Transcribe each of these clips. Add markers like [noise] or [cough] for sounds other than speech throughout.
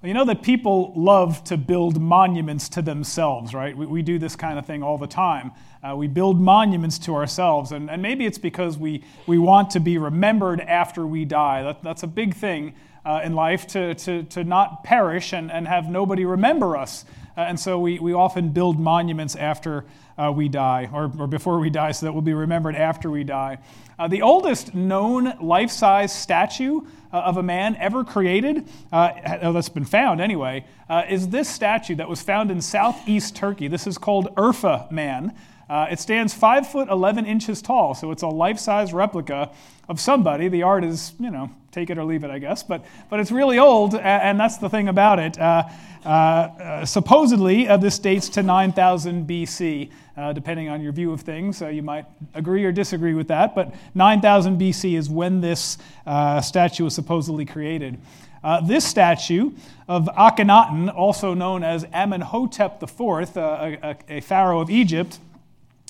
You know that people love to build monuments to themselves, right? We, we do this kind of thing all the time. Uh, we build monuments to ourselves, and, and maybe it's because we, we want to be remembered after we die. That, that's a big thing uh, in life to, to, to not perish and, and have nobody remember us. Uh, and so we, we often build monuments after uh, we die, or, or before we die, so that we'll be remembered after we die. Uh, the oldest known life size statue of a man ever created, uh, that's been found anyway, uh, is this statue that was found in southeast Turkey. This is called Urfa Man. Uh, it stands 5 foot 11 inches tall, so it's a life size replica of somebody. The art is, you know, take it or leave it, I guess, but, but it's really old, and that's the thing about it. Uh, uh, supposedly, this dates to 9000 BC uh, depending on your view of things. Uh, you might agree or disagree with that, but 9000 BC is when this uh, statue was supposedly created. Uh, this statue of Akhenaten, also known as Amenhotep IV, uh, a, a, pharaoh of Egypt,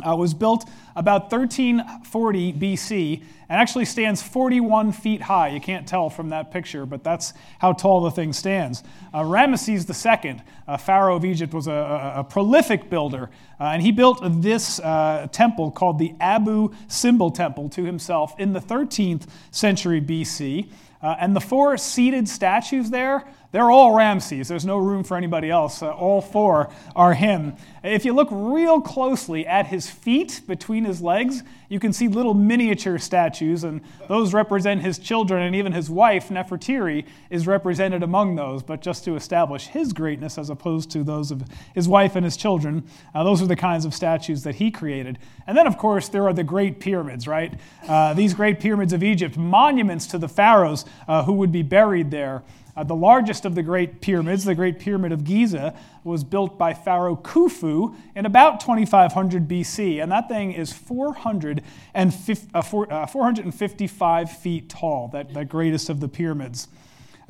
uh, was built about 1340 BC and actually stands 41 feet high. You can't tell from that picture, but that's how tall the thing stands. Uh, Ramesses II, a pharaoh of Egypt, was a, a, a prolific builder, uh, and he built this uh, temple called the Abu Simbel Temple to himself in the 13th century BC. Uh, and the four seated statues there, they're all Ramses. There's no room for anybody else. Uh, all four are him. If you look real closely at his feet between his legs, you can see little miniature statues, and those represent his children, and even his wife, Nefertari, is represented among those. But just to establish his greatness as opposed to those of his wife and his children, uh, those are the kinds of statues that he created. And then, of course, there are the Great Pyramids, right? Uh, these Great Pyramids of Egypt, monuments to the pharaohs uh, who would be buried there. Uh, the largest of the Great Pyramids, the Great Pyramid of Giza, was built by Pharaoh Khufu in about 2500 BC, and that thing is 450, uh, 455 uh, feet tall, that, that greatest of the pyramids.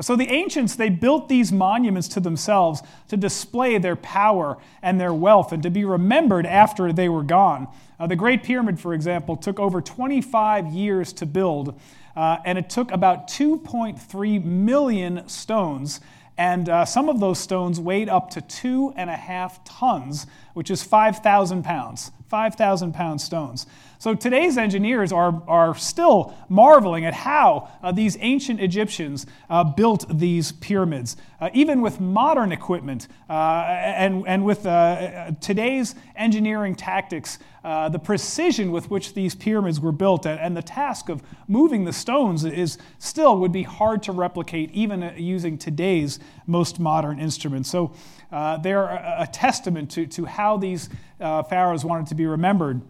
So the ancients, they built these monuments to themselves to display their power and their wealth and to be remembered after they were gone. Uh, the Great Pyramid, for example, took over 25 years to build, uh, and it took about 2.3 million stones. And uh, some of those stones weighed up to two and a half tons, which is 5,000 pounds. 5,000 pound stones. So today's engineers are, are still marveling at how uh, these ancient Egyptians uh, built these pyramids. Uh, even with modern equipment uh, and, and with uh, today's engineering tactics, uh, the precision with which these pyramids were built and, and, the task of moving the stones is still would be hard to replicate even using today's most modern instruments. So they're a, a, testament to, to how these pharaohs wanted to be remembered.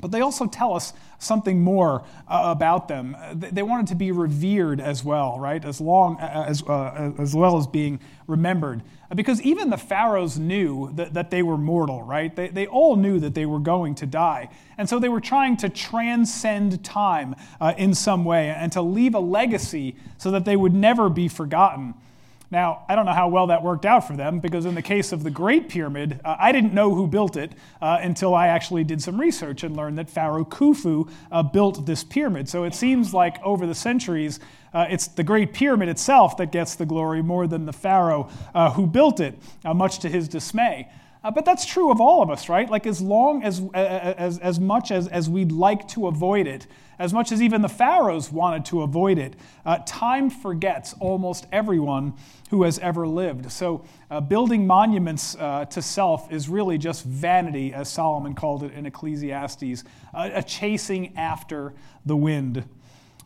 But they also tell us something more uh, about them. They wanted to be revered as well, right? As long as, uh, as well as being remembered. Because even the pharaohs knew that, that they were mortal, right? They, they all knew that they were going to die. And so they were trying to transcend time uh, in some way and to leave a legacy so that they would never be forgotten. Now, I don't know how well that worked out for them because, in the case of the Great Pyramid, uh, I didn't know who built it uh, until I actually did some research and learned that Pharaoh Khufu uh, built this pyramid. So it seems like over the centuries, uh, it's the Great Pyramid itself that gets the glory more than the Pharaoh uh, who built it, uh, much to his dismay. Uh, but that's true of all of us, right? Like, as long as, as, as much as, as we'd like to avoid it, as much as even the pharaohs wanted to avoid it, uh, time forgets almost everyone who has ever lived. So, uh, building monuments uh, to self is really just vanity, as Solomon called it in Ecclesiastes, a chasing after the wind.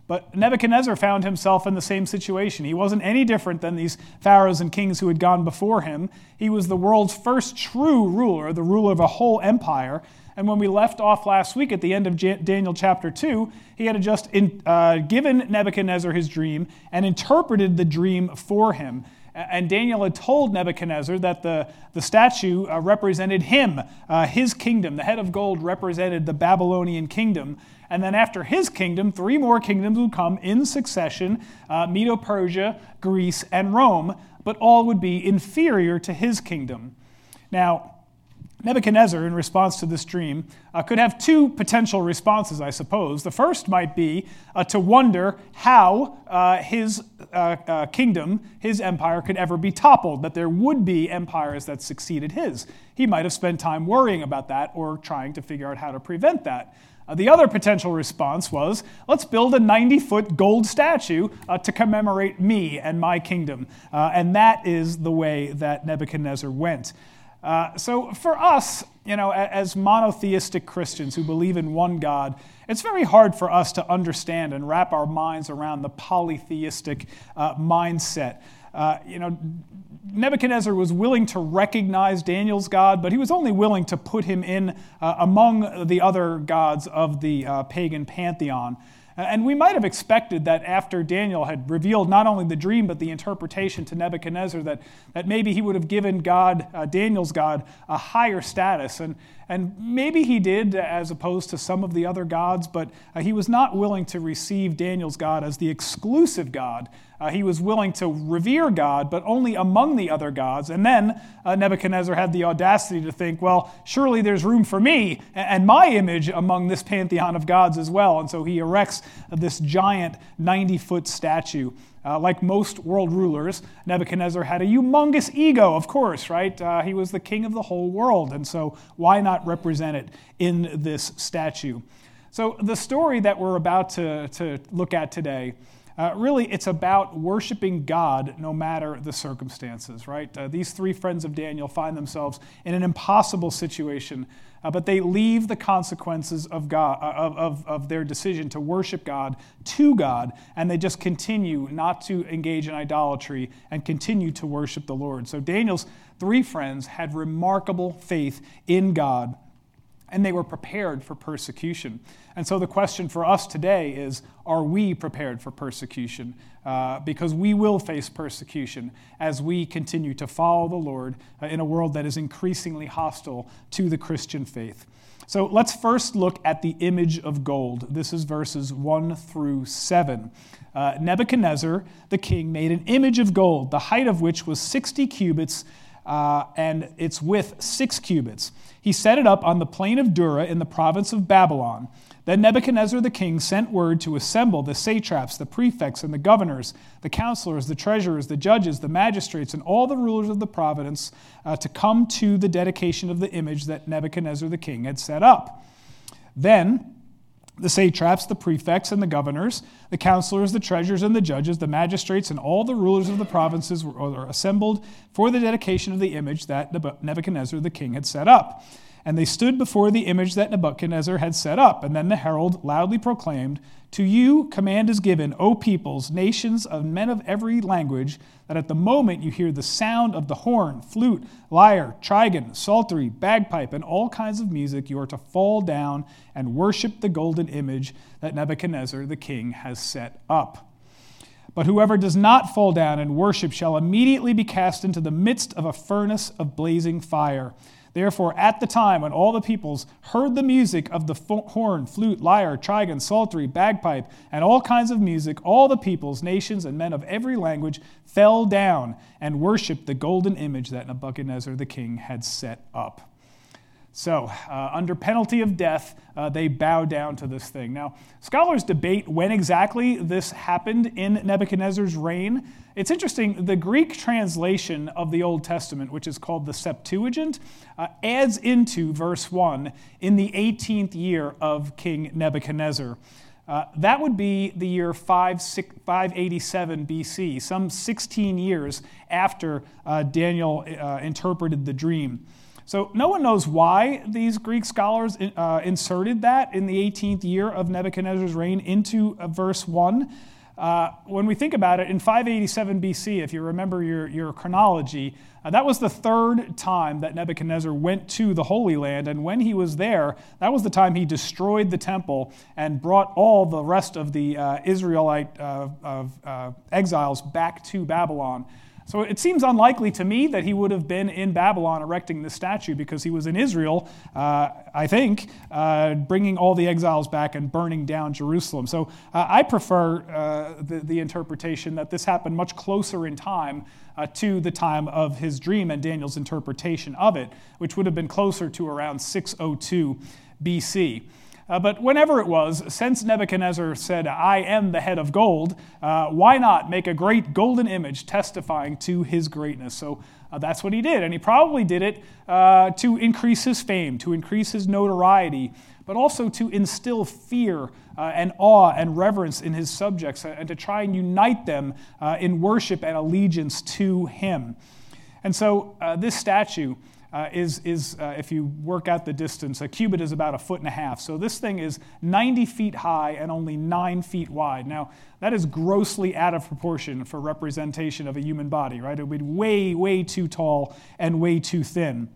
But Nebuchadnezzar found himself in the same situation. He wasn't any different than these pharaohs and kings who had gone before him. He was the world's first true ruler, the ruler of a whole empire. And when we left off last week at the end of Daniel chapter 2, he had just in, uh, given Nebuchadnezzar his dream and interpreted the dream for him. And Daniel had told Nebuchadnezzar that the, the statue uh, represented him, uh, his kingdom. The head of gold represented the Babylonian kingdom. And then after his kingdom, three more kingdoms would come in succession uh, Medo Persia, Greece, and Rome, but all would be inferior to his kingdom. Now, Nebuchadnezzar, in response to this dream, uh, could have two potential responses, I suppose. The first might be uh, to wonder how uh, his uh, uh, kingdom, his empire, could ever be toppled, that there would be empires that succeeded his. He might have spent time worrying about that or trying to figure out how to prevent that. Uh, the other potential response was let's build a 90 foot gold statue to commemorate me and my kingdom. and that is the way that Nebuchadnezzar went. Uh, so for us, you know, as monotheistic Christians who believe in one God, it's very hard for us to understand and wrap our minds around the polytheistic uh, mindset. Uh, you know, Nebuchadnezzar was willing to recognize Daniel's God, but he was only willing to put him in uh, among the other gods of the uh, pagan pantheon. And we might have expected that after Daniel had revealed not only the dream, but the interpretation to Nebuchadnezzar, that, that maybe he would have given God, uh, Daniel's God, a higher status. And, and maybe he did, as opposed to some of the other gods, but uh, he was not willing to receive Daniel's God as the exclusive God uh, he was willing to revere God, but only among the other gods. And then uh, Nebuchadnezzar had the audacity to think, well, surely there's room for me and my image among this pantheon of gods as well. And so he erects this giant 90 foot statue. Uh, like most world rulers, Nebuchadnezzar had a humongous ego, of course, right? Uh, he was the king of the whole world, and so why not represent it in this statue? So, the story that we're about to, to look at today uh, really, it's about worshiping God no matter the circumstances, right? Uh, these three friends of Daniel find themselves in an impossible situation, uh, but they leave the consequences of, God, uh, of, of, of their decision to worship God to God, and they just continue not to engage in idolatry and continue to worship the Lord. So Daniel's three friends had remarkable faith in God and they were prepared for persecution. And so the question for us today is are we prepared for persecution? Uh, because we will face persecution as we continue to follow the Lord uh, in a world that is increasingly hostile to the Christian faith. So let's first look at the image of gold. This is verses 1 through 7. Uh, Nebuchadnezzar, the king, made an image of gold, the height of which was 60 cubits uh, and its width six cubits. He set it up on the plain of Dura in the province of Babylon. Then Nebuchadnezzar the king sent word to assemble the satraps, the prefects, and the governors, the counselors, the treasurers, the judges, the magistrates, and all the rulers of the province uh, to come to the dedication of the image that Nebuchadnezzar the king had set up. Then the satraps, the prefects, and the governors, the counselors, the treasurers, and the judges, the magistrates, and all the rulers of the provinces were assembled for the dedication of the image that Nebuchadnezzar the king had set up. And they stood before the image that Nebuchadnezzar had set up. And then the herald loudly proclaimed, To you command is given, O peoples, nations of men of every language, that at the moment you hear the sound of the horn, flute, lyre, trigon, psaltery, bagpipe, and all kinds of music, you are to fall down and worship the golden image that Nebuchadnezzar the king has set up. But whoever does not fall down and worship shall immediately be cast into the midst of a furnace of blazing fire. Therefore, at the time when all the peoples heard the music of the horn, flute, lyre, trigon, psaltery, bagpipe, and all kinds of music, all the peoples, nations, and men of every language fell down and worshiped the golden image that Nebuchadnezzar the king had set up. So, uh, under penalty of death, uh, they bow down to this thing. Now, scholars debate when exactly this happened in Nebuchadnezzar's reign. It's interesting, the Greek translation of the Old Testament, which is called the Septuagint, uh, adds into verse 1 in the 18th year of King Nebuchadnezzar. Uh, that would be the year 5, 6, 587 BC, some 16 years after uh, Daniel uh, interpreted the dream. So no one knows why these Greek scholars uh, inserted that in the 18th year of Nebuchadnezzar's reign into uh, verse 1. Uh, when we think about it, in 587 BC, if you remember your, your chronology, uh, that was the third time that Nebuchadnezzar went to the Holy Land. And when he was there, that was the time he destroyed the temple and brought all the rest of the uh, Israelite uh, exiles back to Babylon. So it seems unlikely to me that he would have been in Babylon erecting this statue because he was in Israel, uh, I think, uh, bringing all the exiles back and burning down Jerusalem. So uh, I prefer uh, the, the, interpretation that this happened much closer in time uh, to the time of his dream and Daniel's interpretation of it, which would have been closer to around 602 BC. Uh, but whenever it was, since Nebuchadnezzar said, I am the head of gold, uh, why not make a great golden image testifying to his greatness? So uh, that's what he did. And he probably did it uh, to increase his fame, to increase his notoriety, but also to instill fear uh, and awe and reverence in his subjects uh, and to try and unite them in worship and allegiance to him. And so this statue uh, is, is uh, if you work out the distance, a cubit is about a foot and a half. So this thing is 90 feet high and only nine feet wide. Now, that is grossly out of proportion for representation of a human body, right? It would be way, way too tall and way too thin.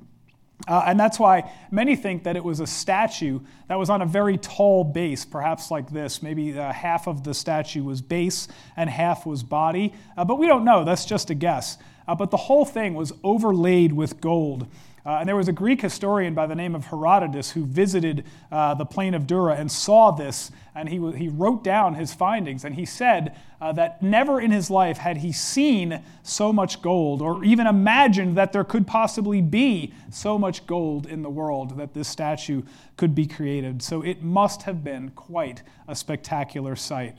Uh, and that's why many think that it was a statue that was on a very tall base, perhaps like this. Maybe uh, half of the statue was base and half was body. Uh, but we don't know. That's just a guess. Uh, but the whole thing was overlaid with gold. Uh, and there was a Greek historian by the name of Herodotus who visited uh, the plain of Dura and saw this, and he, he wrote down his findings. And he said uh, that never in his life had he seen so much gold, or even imagined that there could possibly be so much gold in the world that this statue could be created. So it must have been quite a spectacular sight.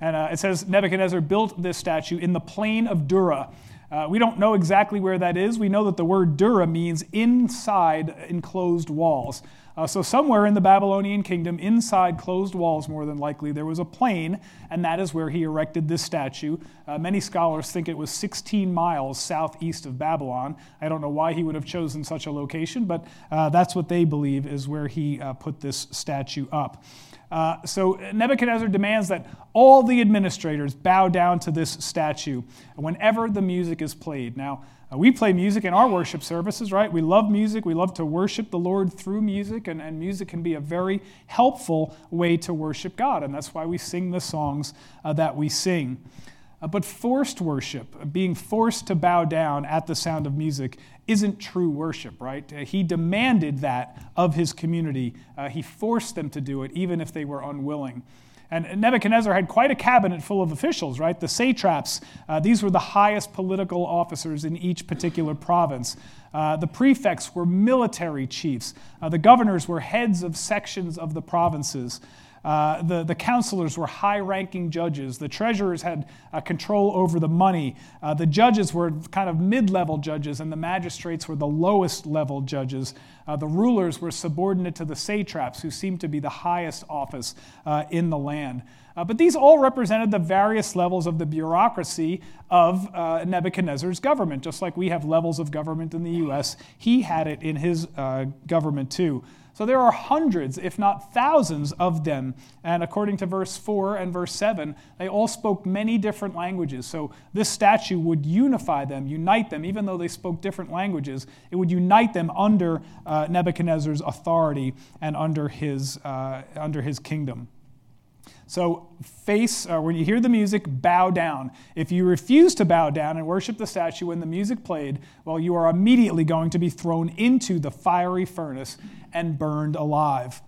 And uh, it says Nebuchadnezzar built this statue in the plain of Dura. Uh, we don't know exactly where that is. We know that the word Dura means inside enclosed walls. Uh, so, somewhere in the Babylonian kingdom, inside closed walls, more than likely, there was a plain, and that is where he erected this statue. Uh, many scholars think it was 16 miles southeast of Babylon. I don't know why he would have chosen such a location, but uh, that's what they believe is where he uh, put this statue up. Uh, so Nebuchadnezzar demands that all the administrators bow down to this statue whenever the music is played. Now, uh, we play music in our worship services, right? We love music. We love to worship the Lord through music, and, and music can be a very helpful way to worship God, and that's why we sing the songs uh, that we sing. Uh, but forced worship, being forced to bow down at the sound of music, isn't true worship, right? Uh, he demanded that of his community. Uh, he forced them to do it, even if they were unwilling. And Nebuchadnezzar had quite a cabinet full of officials, right? The satraps, uh, these were the highest political officers in each particular province. Uh, the prefects were military chiefs. Uh, the governors were heads of sections of the provinces. Uh, the, the counselors were high ranking judges. The treasurers had uh, control over the money. Uh, the judges were kind of mid level judges, and the magistrates were the lowest level judges. Uh, the rulers were subordinate to the satraps, who seemed to be the highest office uh, in the land. but these all represented the various levels of the bureaucracy of Nebuchadnezzar's government. Just like we have levels of government in the U.S., he had it in his government too. So there are hundreds, if not thousands, of them. And according to verse 4 and verse 7, they all spoke many different languages. So this statue would unify them, unite them, even though they spoke different languages. It would unite them under uh, Nebuchadnezzar's authority and under his, uh, under his kingdom. So, face, uh, when you hear the music, bow down. If you refuse to bow down and worship the statue when the music played, well, you are immediately going to be thrown into the fiery furnace and burned alive.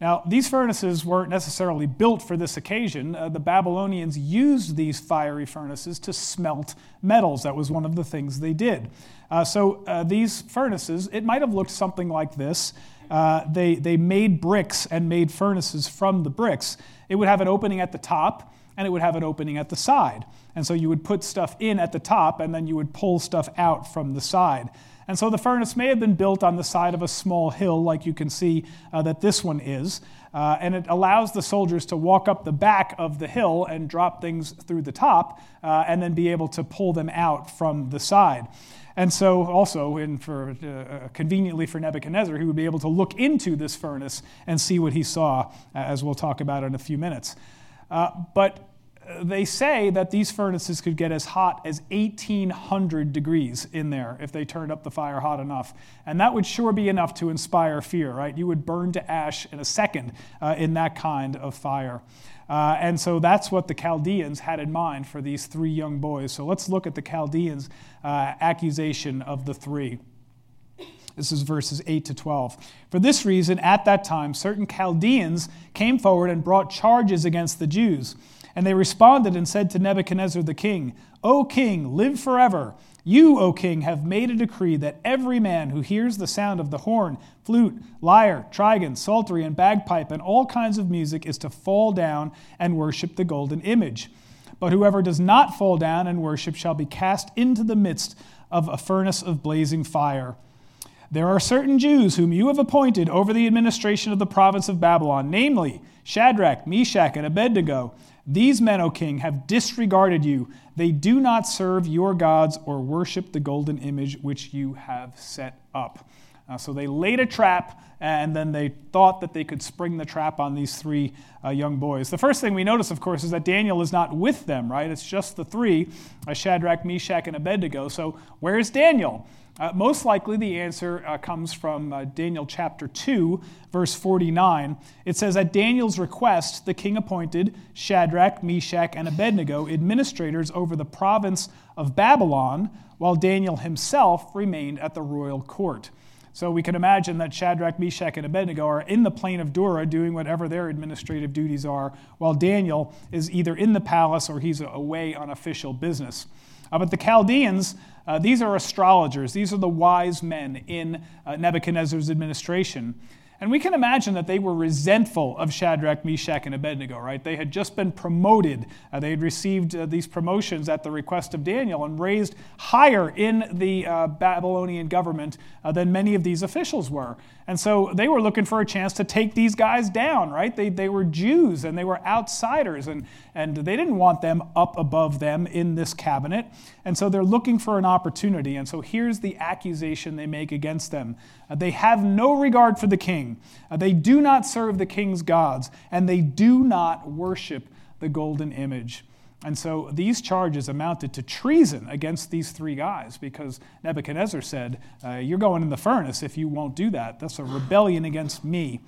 Now, these furnaces weren't necessarily built for this occasion. Uh, the Babylonians used these fiery furnaces to smelt metals. That was one of the things they did. Uh, so, uh, these furnaces, it might have looked something like this. Uh, they, they made bricks and made furnaces from the bricks. It would have an opening at the top and it would have an opening at the side. And so you would put stuff in at the top and then you would pull stuff out from the side. And so the furnace may have been built on the side of a small hill, like you can see uh, that this one is. Uh, and it allows the soldiers to walk up the back of the hill and drop things through the top uh, and then be able to pull them out from the side. And so, also, for, uh, conveniently for Nebuchadnezzar, he would be able to look into this furnace and see what he saw, as we'll talk about in a few minutes. Uh, but they say that these furnaces could get as hot as 1800 degrees in there if they turned up the fire hot enough. And that would sure be enough to inspire fear, right? You would burn to ash in a second uh, in that kind of fire. Uh, and so that's what the Chaldeans had in mind for these three young boys. So let's look at the Chaldeans' uh, accusation of the three. This is verses 8 to 12. For this reason, at that time, certain Chaldeans came forward and brought charges against the Jews. And they responded and said to Nebuchadnezzar the king, O king, live forever. You, O king, have made a decree that every man who hears the sound of the horn, flute, lyre, trigon, psaltery, and bagpipe, and all kinds of music is to fall down and worship the golden image. But whoever does not fall down and worship shall be cast into the midst of a furnace of blazing fire. There are certain Jews whom you have appointed over the administration of the province of Babylon, namely Shadrach, Meshach, and Abednego. These men, O king, have disregarded you. They do not serve your gods or worship the golden image which you have set up. Uh, so they laid a trap, and then they thought that they could spring the trap on these three uh, young boys. The first thing we notice, of course, is that Daniel is not with them, right? It's just the three uh, Shadrach, Meshach, and Abednego. So where's Daniel? Uh, most likely, the answer uh, comes from uh, Daniel chapter 2, verse 49. It says, At Daniel's request, the king appointed Shadrach, Meshach, and Abednego administrators over the province of Babylon, while Daniel himself remained at the royal court. So we can imagine that Shadrach, Meshach, and Abednego are in the plain of Dura doing whatever their administrative duties are, while Daniel is either in the palace or he's away on official business. Uh, but the Chaldeans, uh, these are astrologers. These are the wise men in uh, Nebuchadnezzar's administration. And we can imagine that they were resentful of Shadrach, Meshach, and Abednego, right? They had just been promoted. Uh, they had received uh, these promotions at the request of Daniel and raised higher in the uh, Babylonian government uh, than many of these officials were. And so they were looking for a chance to take these guys down, right? They, they were Jews and they were outsiders, and, and they didn't want them up above them in this cabinet. And so they're looking for an opportunity. And so here's the accusation they make against them uh, They have no regard for the king, uh, they do not serve the king's gods, and they do not worship the golden image. And so these charges amounted to treason against these three guys because Nebuchadnezzar said, uh, You're going in the furnace if you won't do that. That's a rebellion against me.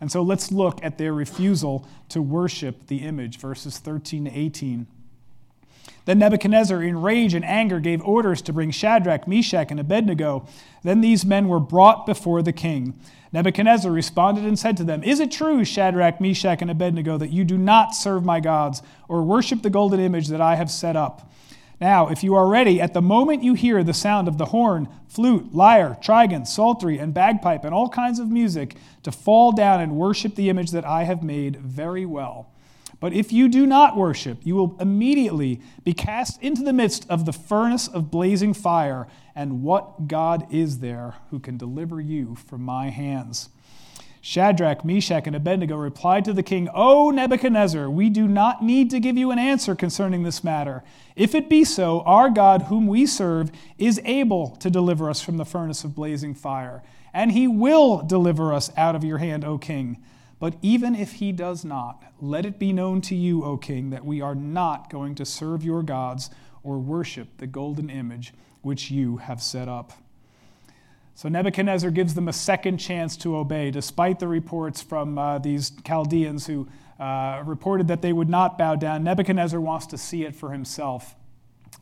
And so let's look at their refusal to worship the image, verses 13 to 18. Then Nebuchadnezzar, in rage and anger, gave orders to bring Shadrach, Meshach, and Abednego. Then these men were brought before the king. Nebuchadnezzar responded and said to them, Is it true, Shadrach, Meshach, and Abednego, that you do not serve my gods or worship the golden image that I have set up? Now, if you are ready, at the moment you hear the sound of the horn, flute, lyre, trigon, psaltery, and bagpipe, and all kinds of music, to fall down and worship the image that I have made very well. But if you do not worship, you will immediately be cast into the midst of the furnace of blazing fire. And what God is there who can deliver you from my hands? Shadrach, Meshach, and Abednego replied to the king, O Nebuchadnezzar, we do not need to give you an answer concerning this matter. If it be so, our God, whom we serve, is able to deliver us from the furnace of blazing fire, and he will deliver us out of your hand, O king. But even if he does not, let it be known to you, O king, that we are not going to serve your gods or worship the golden image which you have set up. So Nebuchadnezzar gives them a second chance to obey, despite the reports from uh, these Chaldeans who uh, reported that they would not bow down. Nebuchadnezzar wants to see it for himself.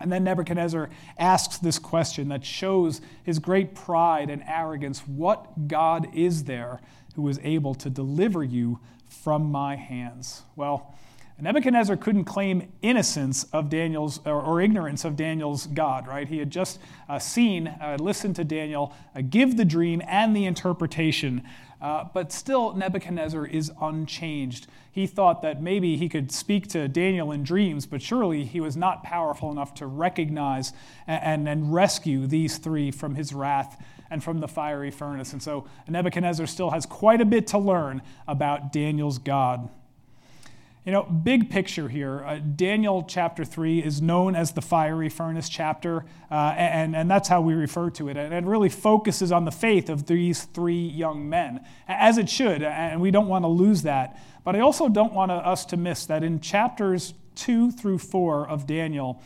And then Nebuchadnezzar asks this question that shows his great pride and arrogance What God is there who is able to deliver you from my hands. Well, Nebuchadnezzar couldn't claim innocence of Daniel's or, or ignorance of Daniel's God, right? He had just uh, seen, uh, listened to Daniel uh, give the dream and the interpretation. Uh, but still, Nebuchadnezzar is unchanged. He thought that maybe he could speak to Daniel in dreams, but surely he was not powerful enough to recognize and, and, and rescue these three from his wrath and from the fiery furnace. And so Nebuchadnezzar still has quite a bit to learn about Daniel's God. You know, big picture here, uh, Daniel chapter 3 is known as the fiery furnace chapter, uh, and, and that's how we refer to it. And it really focuses on the faith of these three young men, as it should, and we don't want to lose that. But I also don't want us to miss that in chapters 2 through 4 of Daniel,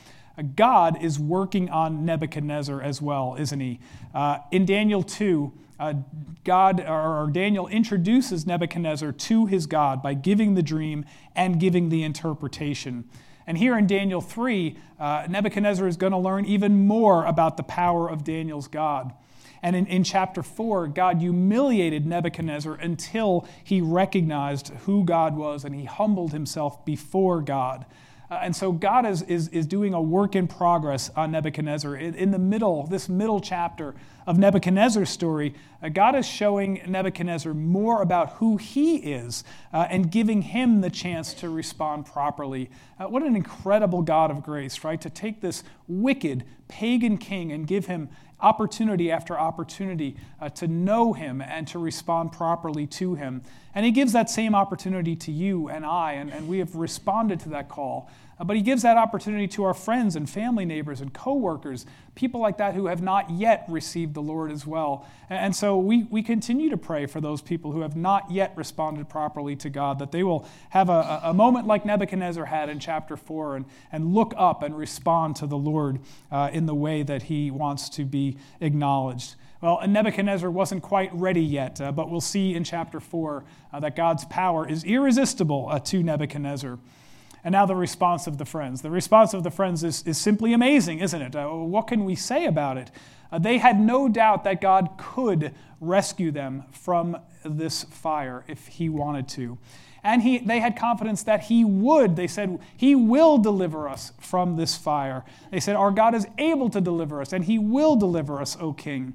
God is working on Nebuchadnezzar as well, isn't he? Uh, in Daniel 2, uh, God or Daniel introduces Nebuchadnezzar to his God by giving the dream and giving the interpretation. And here in Daniel 3, uh, Nebuchadnezzar is going to learn even more about the power of Daniel's God. And in, in chapter 4, God humiliated Nebuchadnezzar until he recognized who God was and he humbled himself before God. Uh, and so God is, is, is doing a work in progress on Nebuchadnezzar. In, in the middle, this middle chapter of Nebuchadnezzar's story, uh, God is showing Nebuchadnezzar more about who he is uh, and giving him the chance to respond properly. Uh, what an incredible God of grace, right? To take this wicked pagan king and give him opportunity after opportunity uh, to know him and to respond properly to him. And he gives that same opportunity to you and I, and, and we have responded to that call. Uh, but he gives that opportunity to our friends and family neighbors and coworkers, people like that who have not yet received the Lord as well. And, so we, we continue to pray for those people who have not yet responded properly to God, that they will have a, a moment like Nebuchadnezzar had in chapter 4 and, and look up and respond to the Lord uh, in the way that he wants to be acknowledged. Well, Nebuchadnezzar wasn't quite ready yet, uh, but we'll see in chapter 4 uh, that God's power is irresistible uh, to Nebuchadnezzar. And now the response of the friends. The response of the friends is, is simply amazing, isn't it? Uh, what can we say about it? Uh, they had no doubt that God could rescue them from this fire if He wanted to. And he, they had confidence that He would. They said, He will deliver us from this fire. They said, Our God is able to deliver us, and He will deliver us, O King.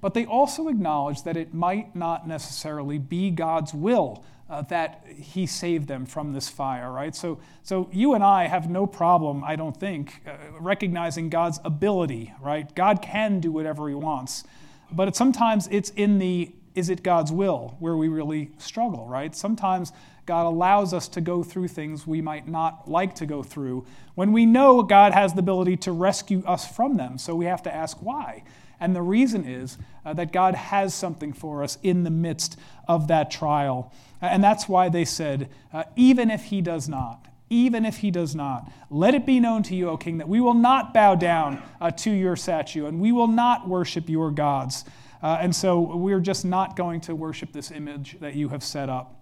But they also acknowledged that it might not necessarily be God's will uh, that he saved them from this fire, right? So, so you and I have no problem, I don't think, uh, recognizing God's ability, right? God can do whatever he wants. But it, sometimes it's in the is it God's will where we really struggle, right? Sometimes God allows us to go through things we might not like to go through when we know God has the ability to rescue us from them. So we have to ask why. And the reason is uh, that God has something for us in the midst of that trial. And that's why they said, uh, even if he does not, even if he does not, let it be known to you, O king, that we will not bow down uh, to your statue and we will not worship your gods. Uh, and so we're just not going to worship this image that you have set up.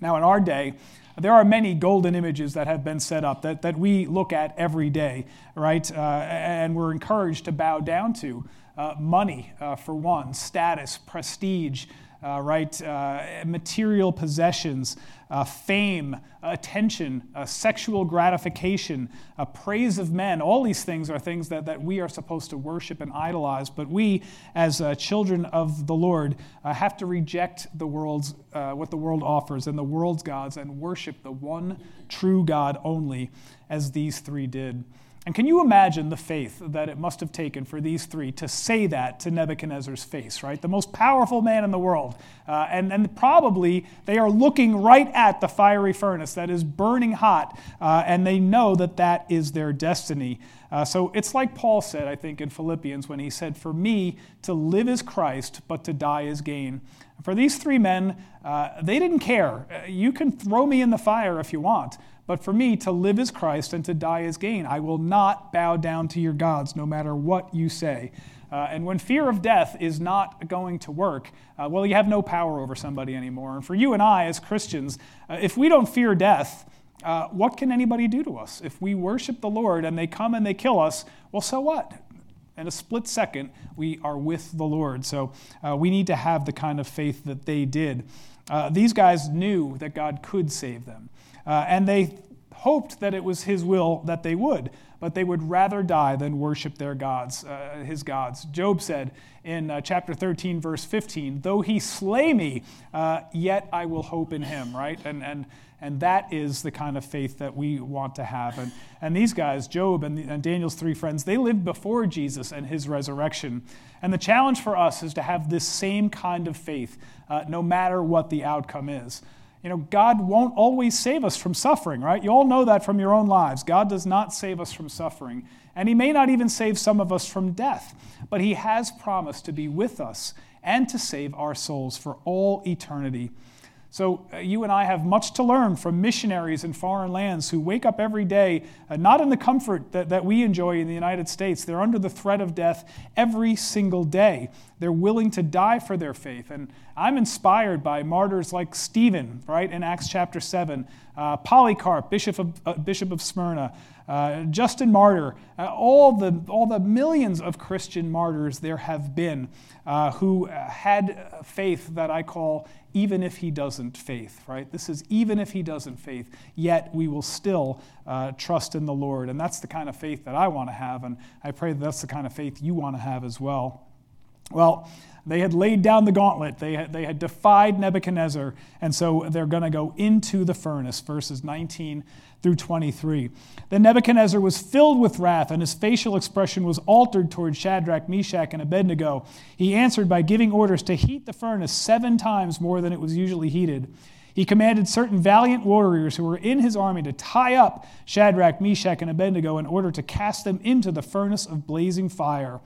Now, in our day, there are many golden images that have been set up that, that we look at every day, right? Uh, and we're encouraged to bow down to. Uh, money, uh, for one, status, prestige, uh, right? Uh, material possessions, uh, fame, attention, uh, sexual gratification, praise of men. All these things are things that, that we are supposed to worship and idolize. But we, as children of the Lord, have to reject the world's, what the world offers and the world's gods and worship the one true God only, as these three did. And can you imagine the faith that it must have taken for these three to say that to Nebuchadnezzar's face, right? The most powerful man in the world. Uh, and, and probably they are looking right at the fiery furnace that is burning hot, uh, and they know that that is their destiny. Uh, so it's like Paul said, I think, in Philippians when he said, For me, to live is Christ, but to die is gain. For these three men, uh, they didn't care. Uh, you can throw me in the fire if you want. But for me, to live is Christ and to die is gain. I will not bow down to your gods, no matter what you say. Uh, and when fear of death is not going to work, uh, well, you have no power over somebody anymore. And for you and I, as Christians, uh, if we don't fear death, uh, what can anybody do to us? If we worship the Lord and they come and they kill us, well, so what? In a split second, we are with the Lord. So uh, we need to have the kind of faith that they did. Uh, these guys knew that God could save them. Uh, and they hoped that it was his will that they would, but they would rather die than worship their gods, uh, his gods. Job said in uh, chapter 13, verse 15, Though he slay me, uh, yet I will hope in him, right? And, and, and that is the kind of faith that we want to have. And, and these guys, Job and, and Daniel's three friends, they lived before Jesus and his resurrection. And the challenge for us is to have this same kind of faith, uh, no matter what the outcome is. You know, God won't always save us from suffering, right? You all know that from your own lives. God does not save us from suffering. And He may not even save some of us from death, but He has promised to be with us and to save our souls for all eternity. So, uh, you and I have much to learn from missionaries in foreign lands who wake up every day, uh, not in the comfort that, that we enjoy in the United States. They're under the threat of death every single day. They're willing to die for their faith. And I'm inspired by martyrs like Stephen, right, in Acts chapter 7, uh, Polycarp, Bishop of, uh, Bishop of Smyrna, uh, Justin Martyr, uh, all, the, all the millions of Christian martyrs there have been uh, who had faith that I call even if he doesn't faith, right? This is even if he doesn't faith, yet we will still uh, trust in the Lord. And that's the kind of faith that I want to have, and I pray that that's the kind of faith you want to have as well. Well, they had laid down the gauntlet. They had, they had defied Nebuchadnezzar, and so they're going to go into the furnace, verses 19 through 23. Then Nebuchadnezzar was filled with wrath, and his facial expression was altered toward Shadrach, Meshach, and Abednego. He answered by giving orders to heat the furnace seven times more than it was usually heated. He commanded certain valiant warriors who were in his army to tie up Shadrach, Meshach, and Abednego in order to cast them into the furnace of blazing fire.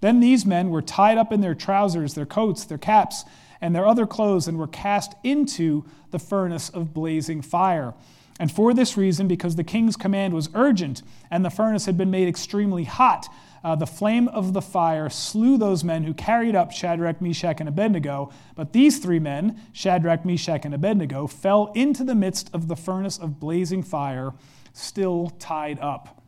Then these men were tied up in their trousers, their coats, their caps, and their other clothes, and were cast into the furnace of blazing fire. And for this reason, because the king's command was urgent and the furnace had been made extremely hot, uh, the flame of the fire slew those men who carried up Shadrach, Meshach, and Abednego. But these three men, Shadrach, Meshach, and Abednego, fell into the midst of the furnace of blazing fire, still tied up.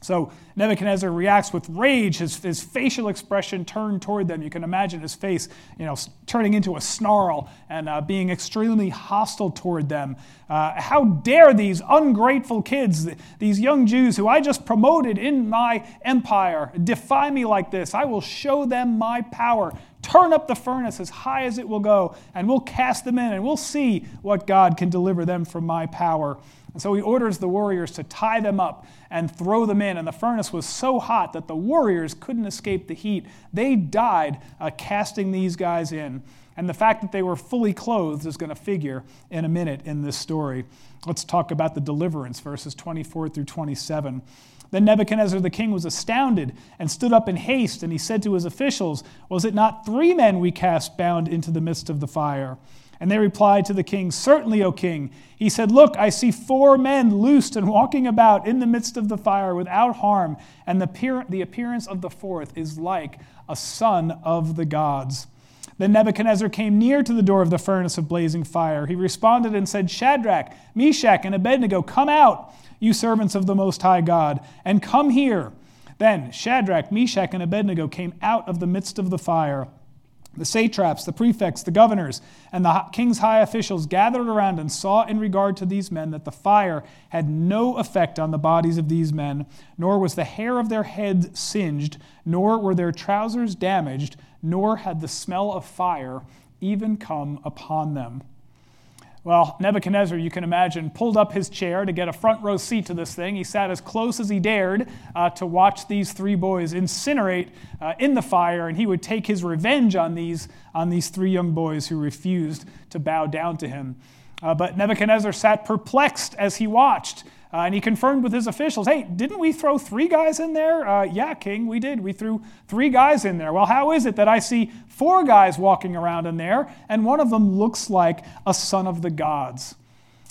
So Nebuchadnezzar reacts with rage, his, his facial expression turned toward them. You can imagine his face, you know, turning into a snarl and uh, being extremely hostile toward them. Uh, how dare these ungrateful kids, these young Jews who I just promoted in my empire, defy me like this? I will show them my power. Turn up the furnace as high as it will go, and we'll cast them in, and we'll see what God can deliver them from my power. And so he orders the warriors to tie them up and throw them in. And the furnace was so hot that the warriors couldn't escape the heat. They died uh, casting these guys in. And the fact that they were fully clothed is going to figure in a minute in this story. Let's talk about the deliverance, verses 24 through 27. Then Nebuchadnezzar the king was astounded and stood up in haste, and he said to his officials, Was it not three men we cast bound into the midst of the fire? And they replied to the king, Certainly, O king. He said, Look, I see four men loosed and walking about in the midst of the fire without harm, and the, appearance of the fourth is like a son of the gods. Then Nebuchadnezzar came near to the door of the furnace of blazing fire. He responded and said, Shadrach, Meshach, and Abednego, come out, you servants of the Most High God, and come here. Then Shadrach, Meshach, and Abednego came out of the midst of the fire. The satraps, the prefects, the governors, and the king's high officials gathered around and saw in regard to these men that the fire had no effect on the bodies of these men, nor was the hair of their heads singed, nor were their trousers damaged, nor had the smell of fire even come upon them. Well, Nebuchadnezzar, you can imagine, pulled up his chair to get a front row seat to this thing. He sat as close as he dared uh, to watch these three boys incinerate uh, in the fire, and he would take his revenge on these, on these three young boys who refused to bow down to him. Uh, but Nebuchadnezzar sat perplexed as he watched. Uh, and he confirmed with his officials, hey, didn't we throw three guys in there? Uh, yeah, King, we did. We threw three guys in there. Well, how is it that I see four guys walking around in there, and one of them looks like a son of the gods?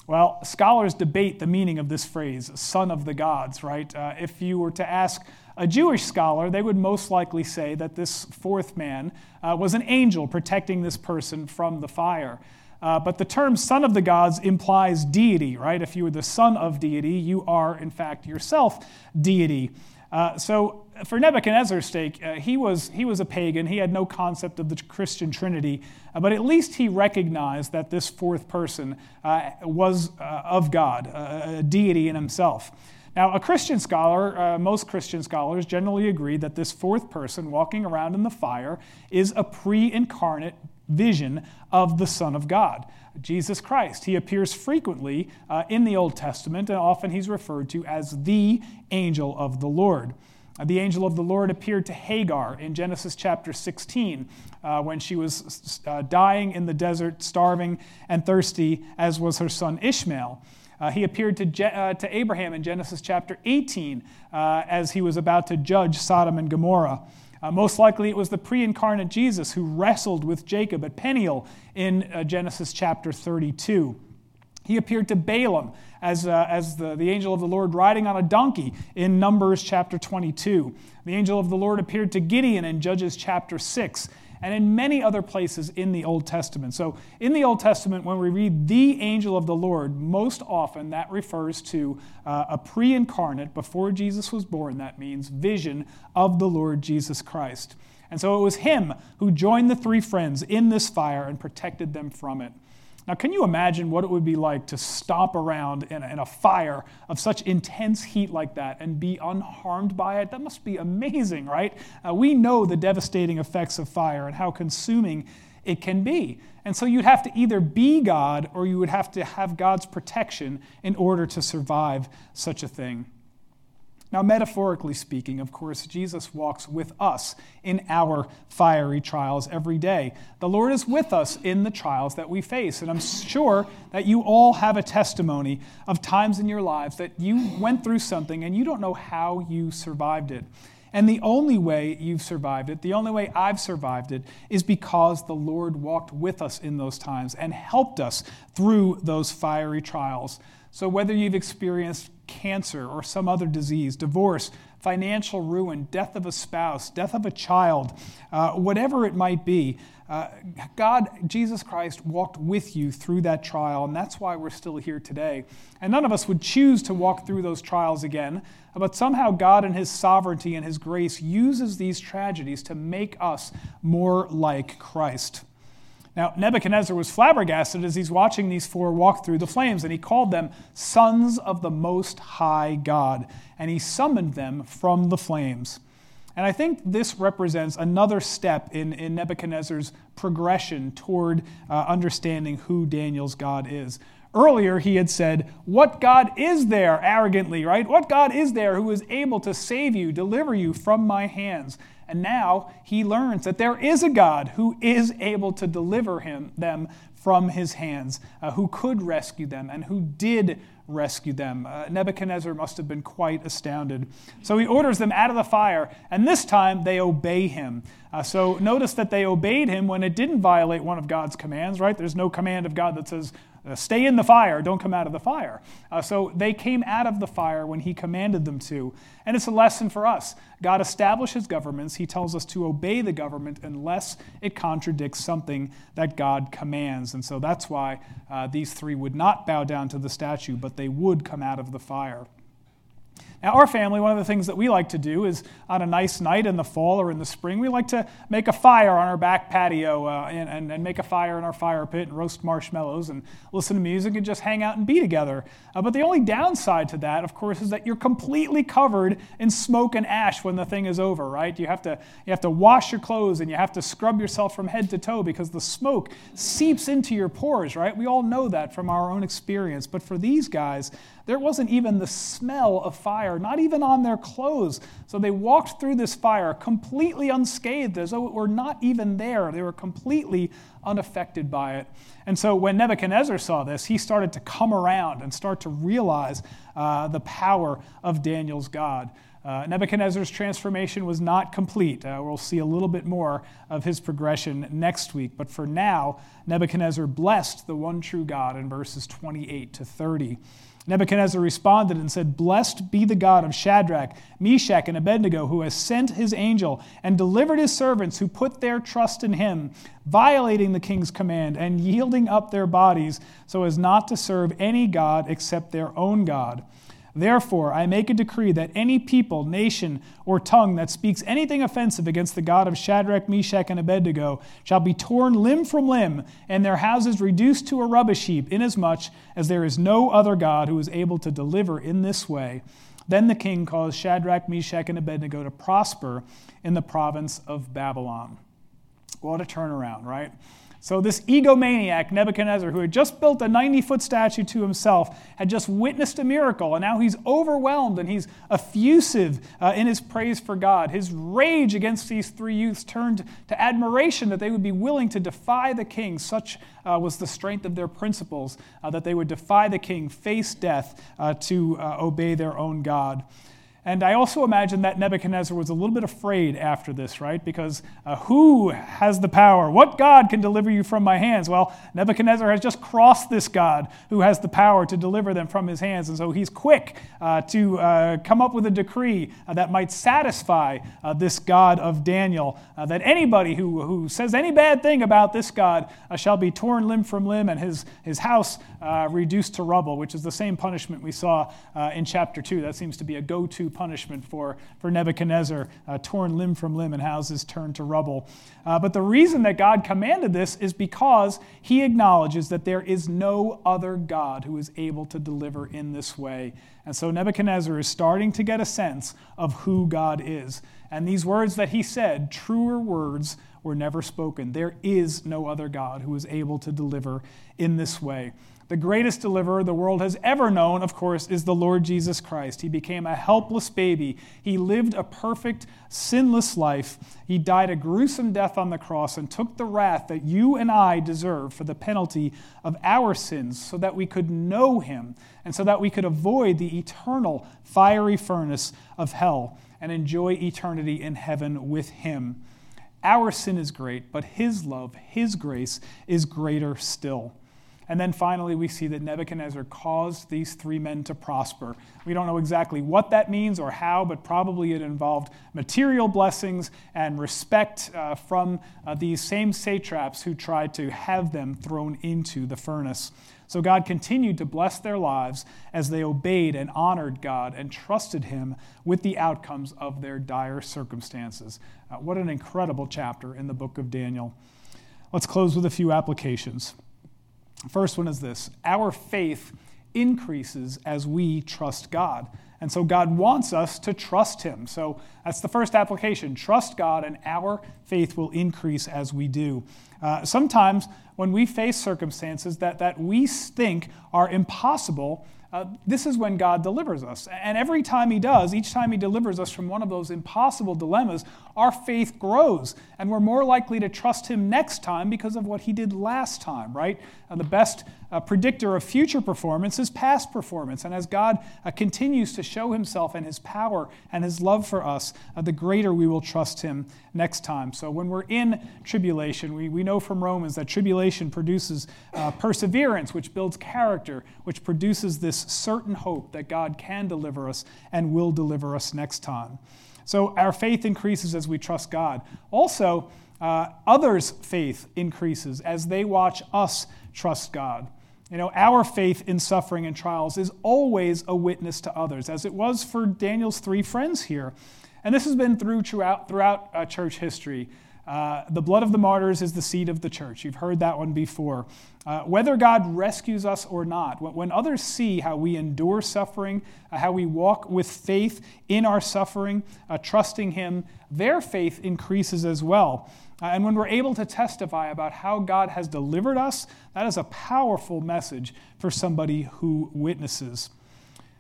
Well, scholars debate the meaning of this phrase, son of the gods, right? Uh, if you were to ask a Jewish scholar, they would most likely say that this fourth man uh, was an angel protecting this person from the fire. Uh, but the term son of the gods implies deity, right? If you are the son of deity, you are, in fact, yourself deity. Uh, so, for Nebuchadnezzar's sake, uh, he, was, he was a pagan. He had no concept of the Christian Trinity, uh, but at least he recognized that this fourth person uh, was uh, of God, a deity in himself. Now, a Christian scholar, most Christian scholars generally agree that this fourth person walking around in the fire is a pre incarnate vision of the Son of God, Jesus Christ. He appears frequently uh, in the Old Testament, and often he's referred to as the angel of the Lord. Uh, the angel of the Lord appeared to Hagar in Genesis chapter 16 uh, when she was uh, dying in the desert, starving and thirsty, as was her son Ishmael. Uh, he appeared to, Je- uh, to Abraham in Genesis chapter 18 uh, as he was about to judge Sodom and Gomorrah. Uh, most likely, it was the pre incarnate Jesus who wrestled with Jacob at Peniel in uh, Genesis chapter 32. He appeared to Balaam as, uh, as the, the angel of the Lord riding on a donkey in Numbers chapter 22. The angel of the Lord appeared to Gideon in Judges chapter 6 and in many other places in the Old Testament. So, in the Old Testament, when we read the angel of the Lord, most often that refers to uh, a pre incarnate, before Jesus was born, that means vision of the Lord Jesus Christ. And so it was him who joined the three friends in this fire and protected them from it. Now, can you imagine what it would be like to stomp around in a, in a, fire of such intense heat like that and be unharmed by it? That must be amazing, right? Uh, we know the devastating effects of fire and how consuming it can be. And so you'd have to either be God or you would have to have God's protection in order to survive such a thing. Now, metaphorically speaking, of course, Jesus walks with us in our fiery trials every day. The Lord is with us in the trials that we face. And I'm sure that you all have a testimony of times in your lives that you went through something and you don't know how you survived it. And the only way you've survived it, the only way I've survived it, is because the Lord walked with us in those times and helped us through those fiery trials. So, whether you've experienced cancer or some other disease, divorce, financial ruin, death of a spouse, death of a child, uh, whatever it might be, uh, God, Jesus Christ, walked with you through that trial, and that's why we're still here today. And none of us would choose to walk through those trials again, but somehow God, in His sovereignty and His grace, uses these tragedies to make us more like Christ. Now, Nebuchadnezzar was flabbergasted as he's watching these four walk through the flames, and he called them sons of the Most High God, and he summoned them from the flames. And I think this represents another step in, in Nebuchadnezzar's progression toward uh, understanding who Daniel's God is. Earlier, he had said, What God is there, arrogantly, right? What God is there who is able to save you, deliver you from my hands? And now he learns that there is a God who is able to deliver him, them from his hands, uh, who could rescue them and who did rescue them. Uh, Nebuchadnezzar must have been quite astounded. So he orders them out of the fire, and this time they obey him. Uh, so notice that they obeyed him when it didn't violate one of God's commands, right? There's no command of God that says, uh, stay in the fire, don't come out of the fire. Uh, so they came out of the fire when he commanded them to. And it's a lesson for us. God establishes governments. He tells us to obey the government unless it contradicts something that God commands. And so that's why uh, these three would not bow down to the statue, but they would come out of the fire. Now, our family, one of the things that we like to do is on a nice night in the fall or in the spring, we like to make a fire on our back patio uh, and, and, and, make a fire in our fire pit and roast marshmallows and listen to music and just hang out and be together. Uh, but the only downside to that, of course, is that you're completely covered in smoke and ash when the thing is over, right? You have to, you have to wash your clothes and you have to scrub yourself from head to toe because the smoke seeps into your pores, right? We all know that from our own experience. But for these guys, there wasn't even the smell of fire, not even on their clothes. So they walked through this fire completely unscathed, as though it were not even there. They were completely unaffected by it. And so when Nebuchadnezzar saw this, he started to come around and start to realize uh, the power of Daniel's God. Uh, Nebuchadnezzar's transformation was not complete. Uh, we'll see a little bit more of his progression next week. But for now, Nebuchadnezzar blessed the one true God in verses 28 to 30. Nebuchadnezzar responded and said, Blessed be the God of Shadrach, Meshach, and Abednego, who has sent his angel and delivered his servants who put their trust in him, violating the king's command and yielding up their bodies so as not to serve any God except their own God. Therefore, I make a decree that any people, nation, or tongue that speaks anything offensive against the God of Shadrach, Meshach, and Abednego shall be torn limb from limb, and their houses reduced to a rubbish heap, inasmuch as there is no other God who is able to deliver in this way. Then the king caused Shadrach, Meshach, and Abednego to prosper in the province of Babylon. What a turnaround, right? So, this egomaniac, Nebuchadnezzar, who had just built a 90 foot statue to himself, had just witnessed a miracle, and now he's overwhelmed and he's effusive uh, in his praise for God. His rage against these three youths turned to admiration that they would be willing to defy the king. Such uh, was the strength of their principles, uh, that they would defy the king, face death uh, to uh, obey their own God. And I also imagine that Nebuchadnezzar was a little bit afraid after this, right? Because uh, who has the power? What God can deliver you from my hands? Well, Nebuchadnezzar has just crossed this God who has the power to deliver them from his hands. And so he's quick uh, to uh, come up with a decree uh, that might satisfy uh, this God of Daniel, uh, that anybody who, who says any bad thing about this God shall be torn limb from limb and his, his house reduced to rubble, which is the same punishment we saw in chapter 2. That seems to be a go to punishment for, for Nebuchadnezzar, uh, torn limb from limb and houses turned to rubble. Uh, but the reason that God commanded this is because he acknowledges that there is no other God who is able to deliver in this way. And so Nebuchadnezzar is starting to get a sense of who God is. And these words that he said, truer words were never spoken. There is no other God who is able to deliver in this way. The greatest deliverer the world has ever known, of course, is the Lord Jesus Christ. He became a helpless baby. He lived a perfect, sinless life. He died a gruesome death on the cross and took the wrath that you and I deserve for the penalty of our sins so that we could know him and so that we could avoid the eternal fiery furnace of hell and enjoy eternity in heaven with him. Our sin is great, but his love, his grace is greater still. And then finally, we see that Nebuchadnezzar caused these three men to prosper. We don't know exactly what that means or how, but probably it involved material blessings and respect uh, from uh, these same satraps who tried to have them thrown into the furnace. So God continued to bless their lives as they obeyed and honored God and trusted Him with the outcomes of their dire circumstances. Uh, what an incredible chapter in the book of Daniel. Let's close with a few applications. First one is this our faith increases as we trust God. And so God wants us to trust Him. So that's the first application. Trust God, and our faith will increase as we do. Uh, sometimes when we face circumstances that, that we think are impossible, uh, this is when God delivers us. And every time He does, each time He delivers us from one of those impossible dilemmas, our faith grows. And we're more likely to trust Him next time because of what He did last time, right? Uh, the best uh, predictor of future performance is past performance. And as God uh, continues to show Himself and His power and His love for us, uh, the greater we will trust Him next time. So when we're in tribulation, we, we know from Romans that tribulation produces uh, perseverance, which builds character, which produces this certain hope that God can deliver us and will deliver us next time. So our faith increases as we trust God. Also, uh, others' faith increases as they watch us trust God. You know, our faith in suffering and trials is always a witness to others, as it was for Daniel's three friends here. And this has been through throughout, throughout uh, church history. Uh, the blood of the martyrs is the seed of the church. You've heard that one before. Uh, whether God rescues us or not, when, others see how we endure suffering, uh, how we walk with faith in our suffering, uh, trusting Him, their faith increases as well. Uh, and when we're able to testify about how God has delivered us, that is a powerful message for somebody who witnesses.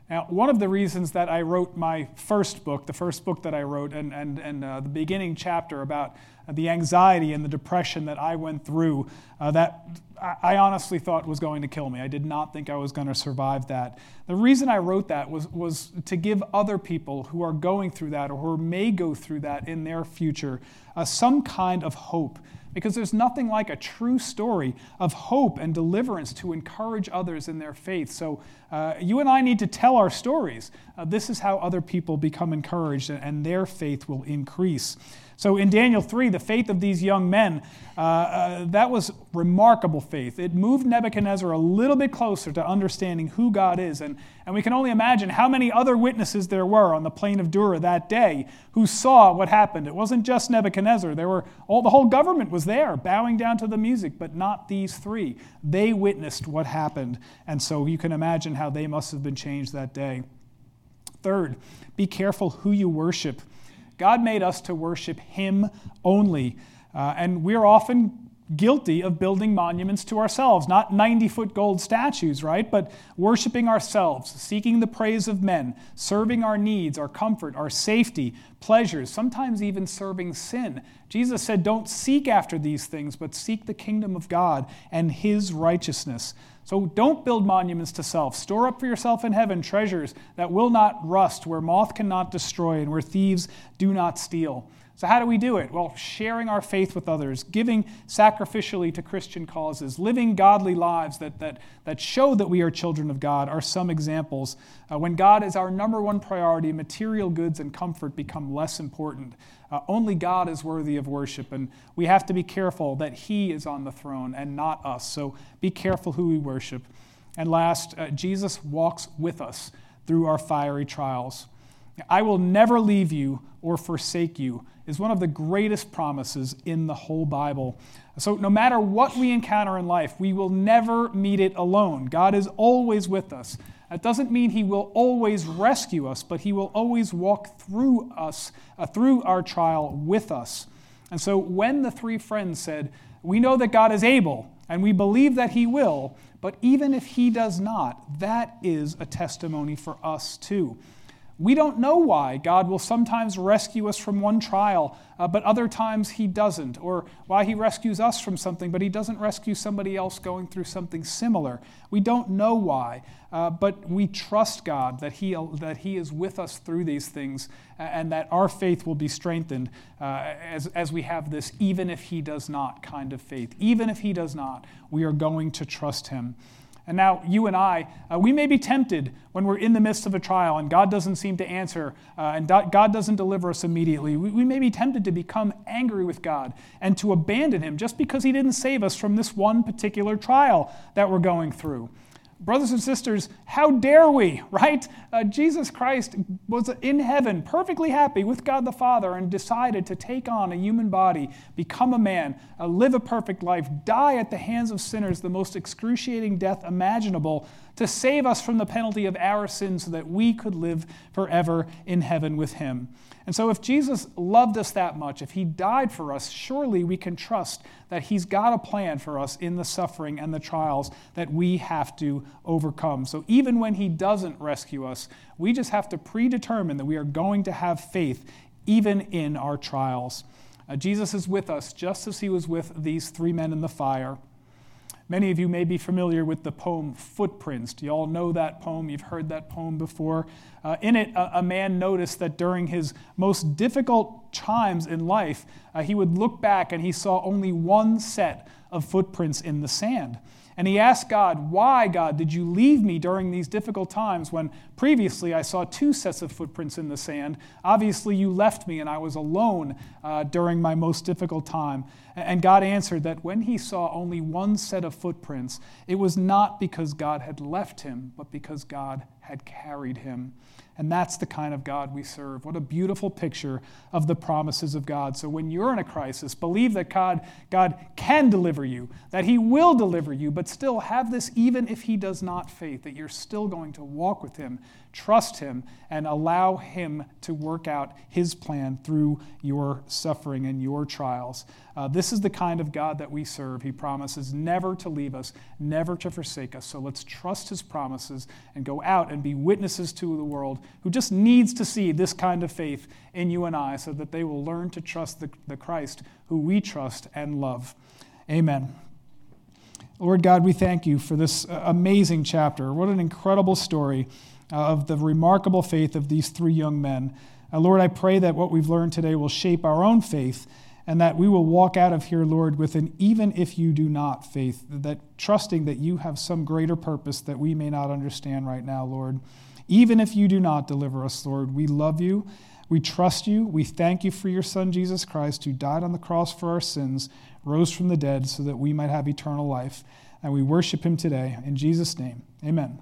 Now, one of the reasons that I wrote my first book, the first book that I wrote, and, and, and the beginning chapter about the anxiety and the depression that I went through, uh, that I honestly thought was going to kill me. I did not think I was going to survive that. The reason I wrote that was, was to give other people who are going through that or who may go through that in their future uh, some kind of hope because there's nothing like a true story of hope and deliverance to encourage others in their faith. So, uh, you and I need to tell our stories. Uh, this is how other people become encouraged and their faith will increase. So in Daniel 3, the faith of these young men, uh, uh, that was remarkable faith. It moved Nebuchadnezzar a little bit closer to understanding who God is. And, and we can only imagine how many other witnesses there were on the plain of Dura that day who saw what happened. It wasn't just Nebuchadnezzar. There were all, the whole government was there, bowing down to the music, but not these three. They witnessed what happened. And so you can imagine how they must have been changed that day. Third, be careful who you worship. God made us to worship Him only. Uh, and we're often guilty of building monuments to ourselves, not 90 foot gold statues, right? But worshiping ourselves, seeking the praise of men, serving our needs, our comfort, our safety, pleasures, sometimes even serving sin. Jesus said, Don't seek after these things, but seek the kingdom of God and His righteousness. So don't build monuments to self. Store up for yourself in heaven treasures that will not rust, where moth cannot destroy, and where thieves do not steal. So, how do we do it? Well, sharing our faith with others, giving sacrificially to Christian causes, living godly lives that, that, that show that we are children of God are some examples. Uh, when God is our number one priority, material goods and comfort become less important. Uh, only God is worthy of worship, and we have to be careful that He is on the throne and not us. So, be careful who we worship. And last, uh, Jesus walks with us through our fiery trials. I will never leave you or forsake you is one of the greatest promises in the whole Bible. So, no matter what we encounter in life, we will never meet it alone. God is always with us. That doesn't mean He will always rescue us, but He will always walk through us, uh, through our trial with us. And so, when the three friends said, We know that God is able, and we believe that He will, but even if He does not, that is a testimony for us too. We don't know why God will sometimes rescue us from one trial, uh, but other times He doesn't, or why He rescues us from something, but He doesn't rescue somebody else going through something similar. We don't know why, uh, but we trust God that he, that he is with us through these things and that our faith will be strengthened uh, as, as we have this, even if He does not kind of faith. Even if He does not, we are going to trust Him. And now, you and I, uh, we may be tempted when we're in the midst of a trial and God doesn't seem to answer uh, and God doesn't deliver us immediately. We, we may be tempted to become angry with God and to abandon Him just because He didn't save us from this one particular trial that we're going through. Brothers and sisters, how dare we, [laughs] right? Uh, Jesus Christ was in heaven, perfectly happy with God the Father, and decided to take on a human body, become a man, uh, live a perfect life, die at the hands of sinners, the most excruciating death imaginable, to save us from the penalty of our sins so that we could live forever in heaven with Him. And so, if Jesus loved us that much, if he died for us, surely we can trust that he's got a plan for us in the suffering and the trials that we have to overcome. So, even when he doesn't rescue us, we just have to predetermine that we are going to have faith even in our trials. Uh, Jesus is with us just as he was with these three men in the fire. Many of you may be familiar with the poem Footprints. Do you all know that poem? You've heard that poem before. Uh, in it, a, a, man noticed that during his most difficult times in life, uh, he would look back and he saw only one set of footprints in the sand. And he asked God, Why, God, did you leave me during these difficult times when previously I saw two sets of footprints in the sand? Obviously, you left me and I was alone uh, during my most difficult time. And God answered that when he saw only one set of footprints, it was not because God had left him, but because God had carried him. And that's the kind of God we serve. What a beautiful picture of the promises of God. So when you're in a crisis, believe that God, God can deliver you, that He will deliver you, but still have this even if He does not faith, that you're still going to walk with Him, trust Him, and allow Him to work out His plan through your suffering and your trials. Uh, this is the kind of God that we serve. He promises never to leave us, never to forsake us. So let's trust His promises and go out and be witnesses to the world who just needs to see this kind of faith in you and I so that they will learn to trust the, the Christ who we trust and love. Amen. Lord God, we thank you for this uh, amazing chapter. What an incredible story of the remarkable faith of these three young men. Uh, Lord, I pray that what we've learned today will shape our own faith and that we will walk out of here, Lord, with an even if you do not faith, that trusting that you have some greater purpose that we may not understand right now, Lord. Even if you do not deliver us, Lord, we love you. We trust you. We thank you for your Son, Jesus Christ, who died on the cross for our sins, rose from the dead so that we might have eternal life. And we worship him today. In Jesus' name, amen.